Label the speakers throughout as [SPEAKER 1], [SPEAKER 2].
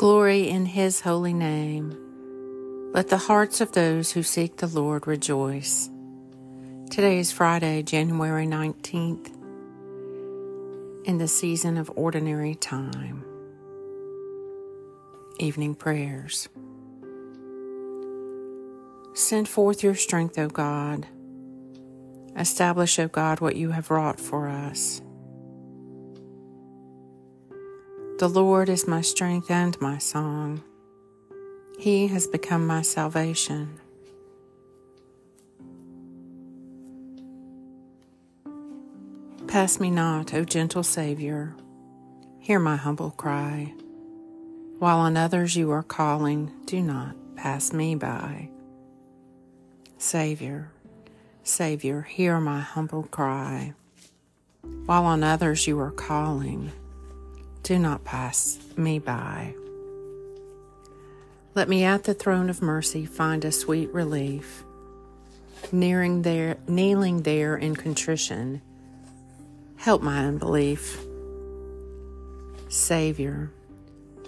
[SPEAKER 1] Glory in his holy name. Let the hearts of those who seek the Lord rejoice. Today is Friday, January 19th, in the season of ordinary time. Evening prayers. Send forth your strength, O God. Establish, O God, what you have wrought for us. The Lord is my strength and my song. He has become my salvation. Pass me not, O gentle Savior. Hear my humble cry. While on others you are calling, do not pass me by. Savior, Savior, hear my humble cry. While on others you are calling, do not pass me by. Let me at the throne of mercy find a sweet relief. Nearing there, kneeling there in contrition, help my unbelief. Savior,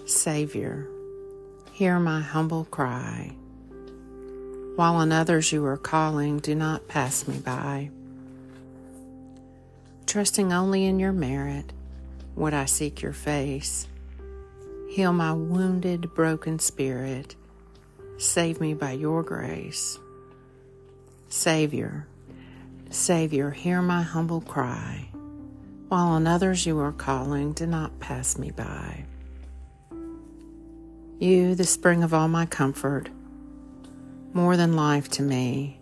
[SPEAKER 1] Savior, hear my humble cry. While on others you are calling, do not pass me by. Trusting only in your merit, would I seek your face. Heal my wounded, broken spirit. Save me by your grace. Savior, Savior, hear my humble cry. While on others you are calling, do not pass me by. You, the spring of all my comfort, more than life to me.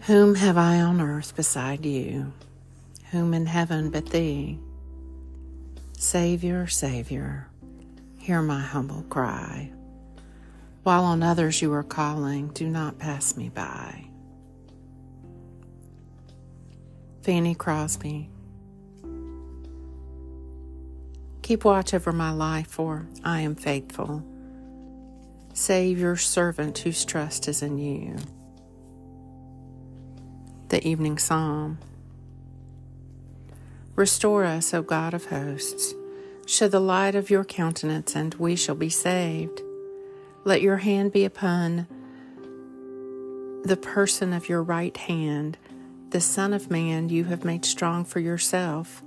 [SPEAKER 1] Whom have I on earth beside you? Whom in heaven but thee? Savior, Savior, hear my humble cry. While on others you are calling, do not pass me by. Fanny Crosby. Keep watch over my life, for I am faithful. Save your servant whose trust is in you. The Evening Psalm. Restore us, O God of hosts. Show the light of your countenance, and we shall be saved. Let your hand be upon the person of your right hand, the Son of Man you have made strong for yourself.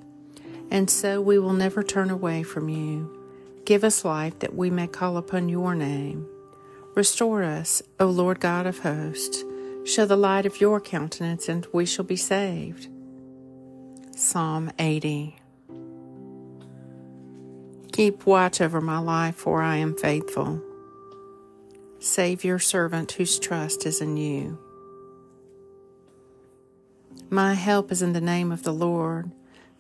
[SPEAKER 1] And so we will never turn away from you. Give us life that we may call upon your name. Restore us, O Lord God of hosts. Show the light of your countenance, and we shall be saved. Psalm 80. Keep watch over my life, for I am faithful. Save your servant whose trust is in you. My help is in the name of the Lord,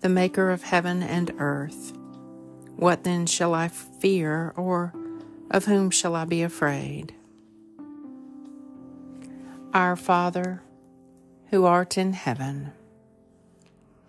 [SPEAKER 1] the Maker of heaven and earth. What then shall I fear, or of whom shall I be afraid? Our Father, who art in heaven,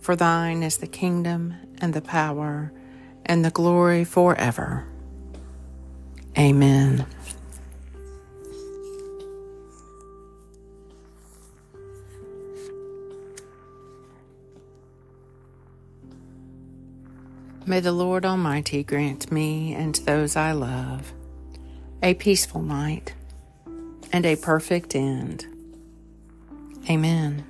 [SPEAKER 1] For thine is the kingdom and the power and the glory forever. Amen. May the Lord Almighty grant me and those I love a peaceful night and a perfect end. Amen.